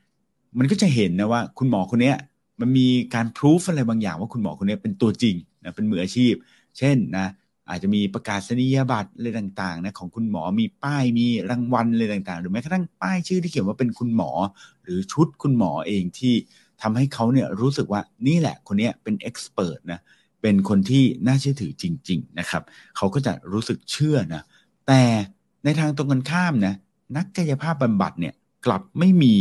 มันก็จะเห็นนะว่าคุณหมอคนนี้มันมีการพิสูจอะไรบางอย่างว่าคุณหมอคนนี้เป็นตัวจริงนะเป็นมืออาชีพ เช่นนะ อาจจะมีประกาศนียบัตรอะไรต่างๆนะของคุณหมอมีป้ายมีรางวัลอะไรต่างๆ หรือแม้กระทั่งป้ายชื่อที่เขียนว่าเป็นคุณหมอ หรือชุดคุณหมอเองที่ทำให้เขาเนี่ยรู้สึกว่านี่แหละคนนี้เป็น expert นะเป็นคนที่น่าเชื่อถือจริง ๆ นะครับ เขาก็จะรู้สึกเชื่อนะแต่ในทางตรงกันข้ามนะนักกายภาพบำบัดเนี่ยกลับไม่มี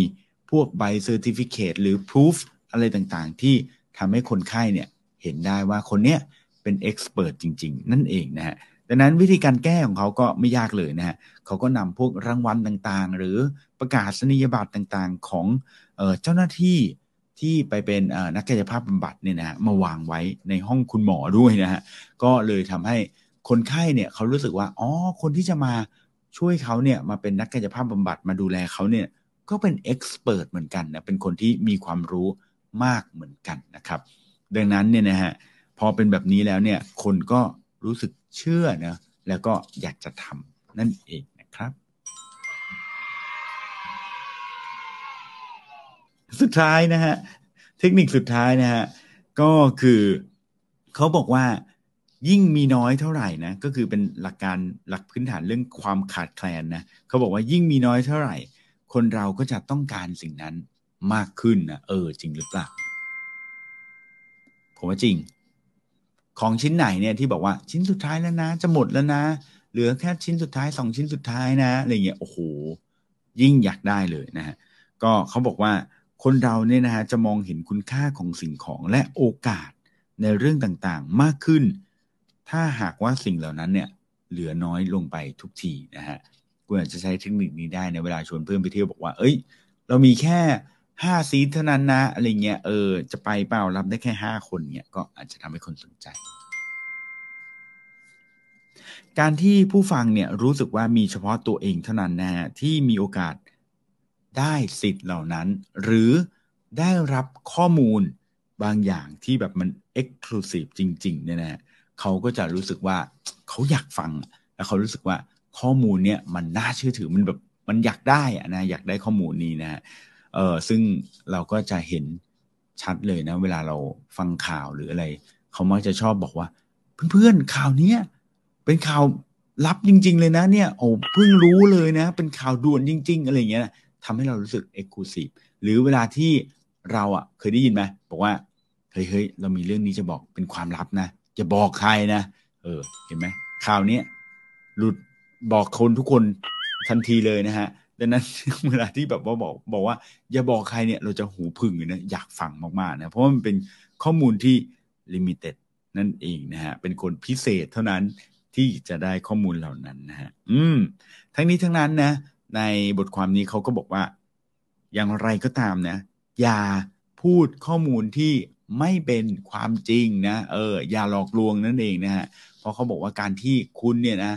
พวกใบ certificate หรือพิสูจน์อะไรต่างๆ ที่ทำให้คนไข้เนี่ยเห็นได้ว่าคนเนี้ย เป็น expert จริง ๆ นั่นเองนะฮะดังนั้นวิธีการแก้ของเขาก็ไม่ยากเลยนะฮะเขาก็นำพวกรางวัลต่างๆ หรือประกาศนียบัตรต่างๆ ของเอเจ้าหน้าที่ที่ไปเป็นนักกายภาพบำบัดเนี่ยนะฮะมาวางไว้ในห้องคุณหมอด้วยนะฮะก็เลยทำให้คนไข้เนี่ยเขารู้สึกว่าอ๋อคนที่จะมาช่วยเขาเนี่ยมาเป็นนักกายภาพบำบัดมาดูแลเขาเนี่ยก็เป็นเอ็กซ์เพรสเหมือนกันนะเป็นคนที่มีความรู้มากเหมือนกันนะครับ ดังนั้นเนี่ยนะฮะ พอเป็นแบบนี้แล้วเนี่ยคนก็รู้สึกเชื่อนะแล้วก็อยากจะทำนั่นเองนะครับ สุดท้ายนะฮะเทคนิคสุดท้ายนะฮะก็คือเขาบอกว่ายิ่งมีน้อยเท่าไหร่นะก็คือเป็นหลักการหลักพื้นฐานเรื่องความขาดแคลนนะเขาบอกว่ายิ่งมีน้อยเท่าไหร่ คนเราก็จะต้องการสิ่งนั้นมากขึ้นนะเออจริงหรือเปล่าผมว่าจริง ของชิ้นไหนเนี่ยที่บอกว่าชิ้นสุดท้ายแล้วนะ จะหมดแล้วนะ เหลือแค่ชิ้นสุดท้ายสองชิ้นสุดท้ายนะอะไรเงี้ยโอ้โหยิ่งอยากได้เลยนะฮะก็เขาบอกว่าคนเราเนี่ยนะฮะจะมองเห็นคุณค่าของสิ่งของและโอกาสในเรื่องต่างๆมากขึ้น ถ้าหากว่าสิ่งเหล่านั้นเนี่ยเหลือน้อยลงไปทุกทีนะฮะคุณอาจจะใช้เทคนิคนี้ได้ในเวลาชวนเพื่อนไปเที่ยวบอกว่า เอ้ย เรามีแค่ ห้าซีเท่านั้นนะอะไรเงี้ยเออจะไปเปล่ารับได้แค่ห้าคนเนี่ยก็อาจจะทำให้คนสนใจ การที่ผู้ฟังเนี่ยรู้สึกว่ามีเฉพาะตัวเองเท่านั้นนะฮะที่มีโอกาสได้สิทธิ์เหล่านั้น หรือได้รับข้อมูลบางอย่างที่แบบมันเอ็กซ์คลูซีฟจริง ๆ เนี่ยนะเขาก็จะรู้สึกว่าเขาอยากฟัง แล้วเขารู้สึกว่าข้อมูลเนี่ยมันน่าเชื่อถือมันแบบมันอยากได้อะนะอยากได้ข้อมูลนี้นะ เออซึ่งเราก็จะเห็นชัดเลยนะ เวลาเราฟังข่าวหรืออะไร เขามักจะชอบบอกว่า เพื่อนๆข่าวเนี้ยเป็นข่าวลับจริง ๆ เลยนะเนี่ยโอ้เพิ่งรู้เลยนะ เป็นข่าวด่วนจริง ๆ อะไรเงี้ยทำให้เรารู้สึกเอกลูซีฟหรือเวลาที่เราอะเคยได้ยินไหมบอกว่าเฮ้ยเฮ้ยเรามีเรื่องนี้จะบอกเป็นความลับนะจะบอกใครนะเออ เห็นไหมข่าวนี้หลุดบอกคนทุกคนทันทีเลยนะฮะ ดังนั้นเวลาที่แบบว่าบอกบอกว่า อย่าบอกใครเนี่ยเราจะหูพึ่งนะอยากฟังมากๆนะเพราะมันเป็นข้อมูลที่ลิมิเต็ดนั่นเองนะฮะเป็นคนพิเศษเท่านั้นที่จะได้ข้อมูลเหล่านั้นนะฮะอืม ทั้งนี้ทั้งนั้นนะ ในบทความนี้เขาก็บอกว่า อย่างไรก็ตามนะ อย่าพูดข้อมูลที่ไม่เป็นความจริงนะ เออ อย่าหลอกลวงนั่นเองนะฮะเพราะเขาบอกว่าการที่คุณเนี่ยนะ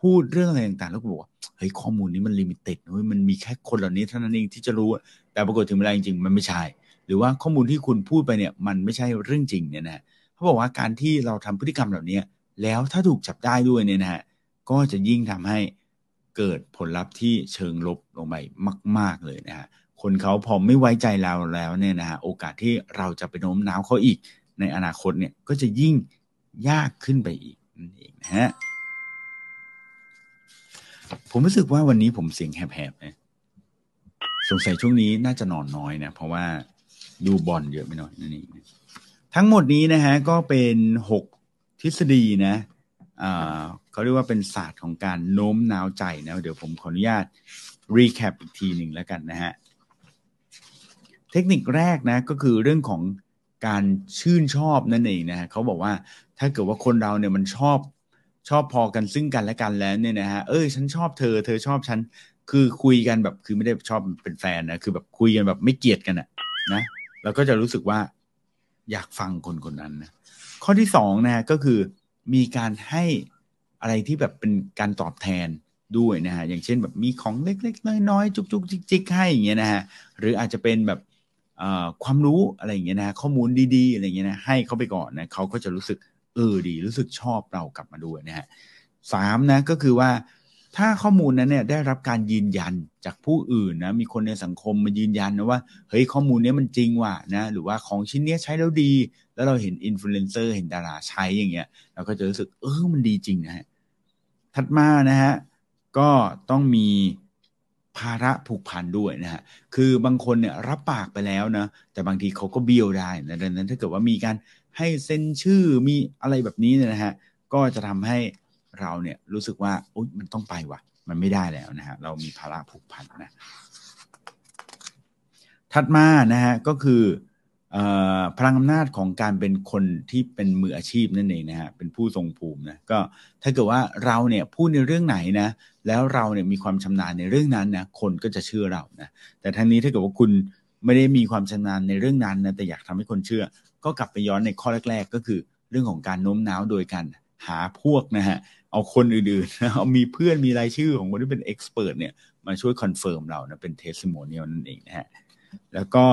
พูดเรื่องอะไรต่างๆ แล้วก็บอกว่าเฮ้ยข้อมูลนี้มัน limited เฮ้ยมันมีแค่คนเหล่านี้เท่านั้นเองที่จะรู้ แต่ปรากฏถึงเวลาจริงๆ มันไม่ใช่ หรือว่าข้อมูลที่คุณพูดไปเนี่ยมันไม่ใช่เรื่องจริงเนี่ยนะเขาบอกว่าการที่เราทำพฤติกรรมเหล่านี้แล้วถ้าถูกจับได้ด้วยเนี่ยนะฮะก็จะยิ่งทำให้เกิดผลลัพธ์ที่เชิงลบลงไปมาก ๆเลยนะฮะคนเขาพอไม่ไว้ใจเราแล้วเนี่ยนะฮะโอกาสที่เราจะไปโน้มน้าวเขาอีกในอนาคตเนี่ยก็จะยิ่งยากขึ้นไปอีกนั่นเองนะฮะ ผมรู้สึกว่าวันนี้ผมเสียงแหบๆนะสงสัยช่วงนี้น่าจะนอนน้อยนะ เพราะว่าดูบอลเยอะไปหน่อยนั่นเองทั้งหมดนี้นะฮะก็เป็นหกทฤษฎีนะเขาเรียกว่าเป็นศาสตร์ของการโน้มน้าวใจนะ เดี๋ยวผมขออนุญาตรีแคปอีกทีหนึ่งแล้วกันนะฮะ เทคนิคแรกนะก็คือเรื่องของการชื่นชอบนั่นเองนะฮะเขาบอกว่าถ้าเกิดว่าคนเราเนี่ยมันชอบ ชอบพอกันซึ่งกันและกันแล้วเนี่ยนะฮะเอ้ยฉันชอบเธอ เธอชอบฉันคือคุยกันแบบคือไม่ได้ชอบเป็นแฟนนะคือแบบคุยกันแบบไม่เกลียดกันอะนะเราก็จะรู้สึกว่าอยากฟังคนคนนั้นนะข้อที่สองนะฮะก็คือมีการให้อะไรที่แบบเป็นการตอบแทนด้วยนะฮะอย่างเช่นแบบมีของเล็กๆ น้อยๆจุกๆจิกๆให้อย่างเงี้ยนะฮะหรืออาจจะเป็นแบบความรู้อะไรอย่างเงี้ยนะข้อมูลดีๆอะไรอย่างเงี้ยนะให้เขาไปก่อนนะเขาก็จะรู้สึก เออดีรู้สึกชอบเรากลับมาด้วยนะฮะสามนะก็คือว่าถ้าข้อมูลนั้นเนี่ยได้รับการยืนยันจากผู้อื่นนะมีคนในสังคมมายืนยันนะว่าเฮ้ยข้อมูลนี้มันจริงว่ะนะหรือว่าของชิ้นนี้ใช้แล้วดี แล้วเราเห็นอินฟลูเอนเซอร์เห็นดาราใช้อย่างเงี้ยเราก็จะรู้สึกเออมันดีจริงนะฮะถัดมานะฮะก็ต้องมีภาระผูกพันด้วยนะฮะคือบางคนเนี่ยรับปากไปแล้วนะแต่บางทีเขาก็เบี้ยวได้นะดังนั้นถ้าเกิดว่ามีการ ให้เซ็นชื่อมีอะไรแบบนี้เนี่ยนะฮะก็จะทำให้เราเนี่ยรู้สึกว่าอุยมันต้องไปว่ะ มันไม่ได้แล้วนะฮะเรามีภาระผูกพันนะถัดมานะฮะก็คือพลังอำนาจของการเป็นคนที่เป็นมืออาชีพนั่นเองนะฮะเป็นผู้ทรงภูมินะก็ถ้าเกิดว่าเราเนี่ยพูดในเรื่องไหนนะแล้วเราเนี่ยมีความชำนาญในเรื่องนั้นนะคนก็จะเชื่อเรานะแต่ทั้งนี้ถ้าเกิดว่าคุณไม่ได้มีความชำนาญในเรื่องนั้นนะแต่อยากทำให้คนเชื่อ ก็กลับไปย้อนในข้อแรก ๆ ก็คือเรื่องของการโน้มน้าวโดยการหาพวกนะฮะ เอาคนอื่นๆเอามีเพื่อนมีรายชื่อของคนที่เป็นเอ็กซ์เพรสเนี่ยมาช่วย confirm เรานะเป็น testimonial นั่นเองนะฮะแล้วก็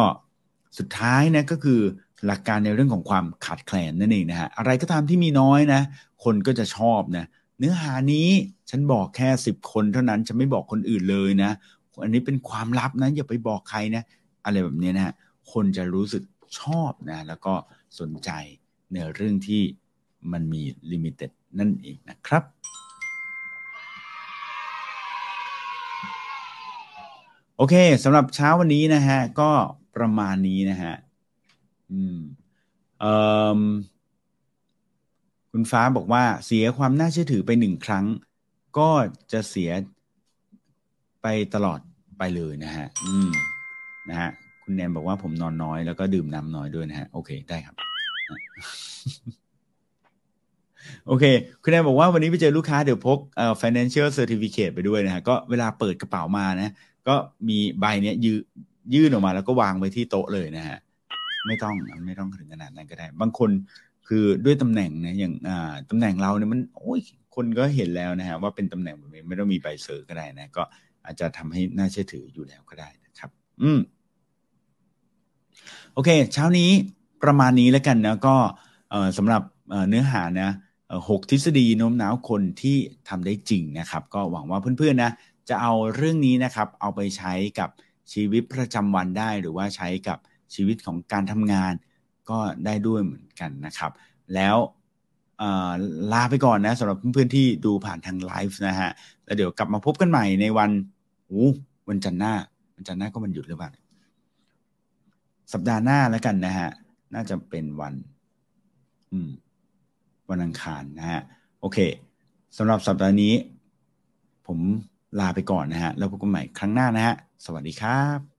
สุดท้ายนะก็คือหลักการในเรื่องของความขาดแคลนนั่นเองนะฮะอะไรก็ตามที่มีน้อยนะ คนก็จะชอบนะเนื้อหานี้ฉันบอกแค่สิบคนเท่านั้นจะไม่บอกคนอื่นเลยนะ อันนี้เป็นความลับนะอย่าไปบอกใครนะ อะไรแบบนี้นะฮะคนจะรู้สึก ชอบนะแล้วก็สนใจในเรื่องที่มันมี limitedนั่นเองนะครับ โอเคสำหรับเช้าวันนี้นะฮะ ก็ประมาณนี้นะฮะอืมเอ่อคุณฟ้าบอกว่าเสียความน่าเชื่อถือไปหนึ่งครั้ง ก็จะเสียไปตลอดไปเลยนะฮะ อืมนะฮะ คุณแนนบอกว่าผมนอนน้อยแล้วก็ดื่มน้ำน้อยด้วยนะฮะ โอเค ได้ครับ โอเค คุณแอนบอกว่าวันนี้ไปเจอลูกค้าเดี๋ยวพกเอ่อ financial certificate ไปด้วยนะฮะ ก็เวลาเปิดกระเป๋ามานะ ก็มีใบเนี้ยยืยื่นออกมาแล้วก็วางไว้ที่โต๊ะเลยนะฮะ ไม่ต้องไม่ต้องถึงขนาดนั้นก็ได้ บางคนคือด้วยตำแหน่งนะอย่างอ่าตำแหน่งเราเนี่ยมัน โอ้ยคนก็เห็นแล้วนะฮะว่าเป็นตำแหน่งแบบนี้ไม่ต้องมีใบเซอร์ก็ได้นะ ก็อาจจะทำให้น่าเชื่อถืออยู่แล้วก็ได้นะครับ อืม โอเค เช้านี้ประมาณนี้แล้วกันนะก็สำหรับเนื้อหานะหกทฤษฎีโน้มน้าวคนที่ทำได้จริงนะครับ ก็หวังว่าเพื่อนๆนะจะเอาเรื่องนี้นะครับเอาไปใช้กับชีวิตประจำวันได้ หรือว่าใช้กับชีวิตของการทำงานก็ได้ด้วยเหมือนกันนะครับ แล้วลาไปก่อนนะสำหรับเพื่อนๆที่ดูผ่านทางไลฟ์นะฮะแล้วเดี๋ยวกลับมาพบกันใหม่ในวันโอ้วันจันทร์หน้าวันจันทร์หน้าก็วันหยุดหรือเปล่า สัปดาห์หน้าแล้วกันนะฮะ น่าจะเป็นวัน อืม วันอังคารนะฮะ โอเคสำหรับสัปดาห์นี้ ผมลาไปก่อนนะฮะ แล้วพบกันใหม่ครั้งหน้านะฮะ สวัสดีครับ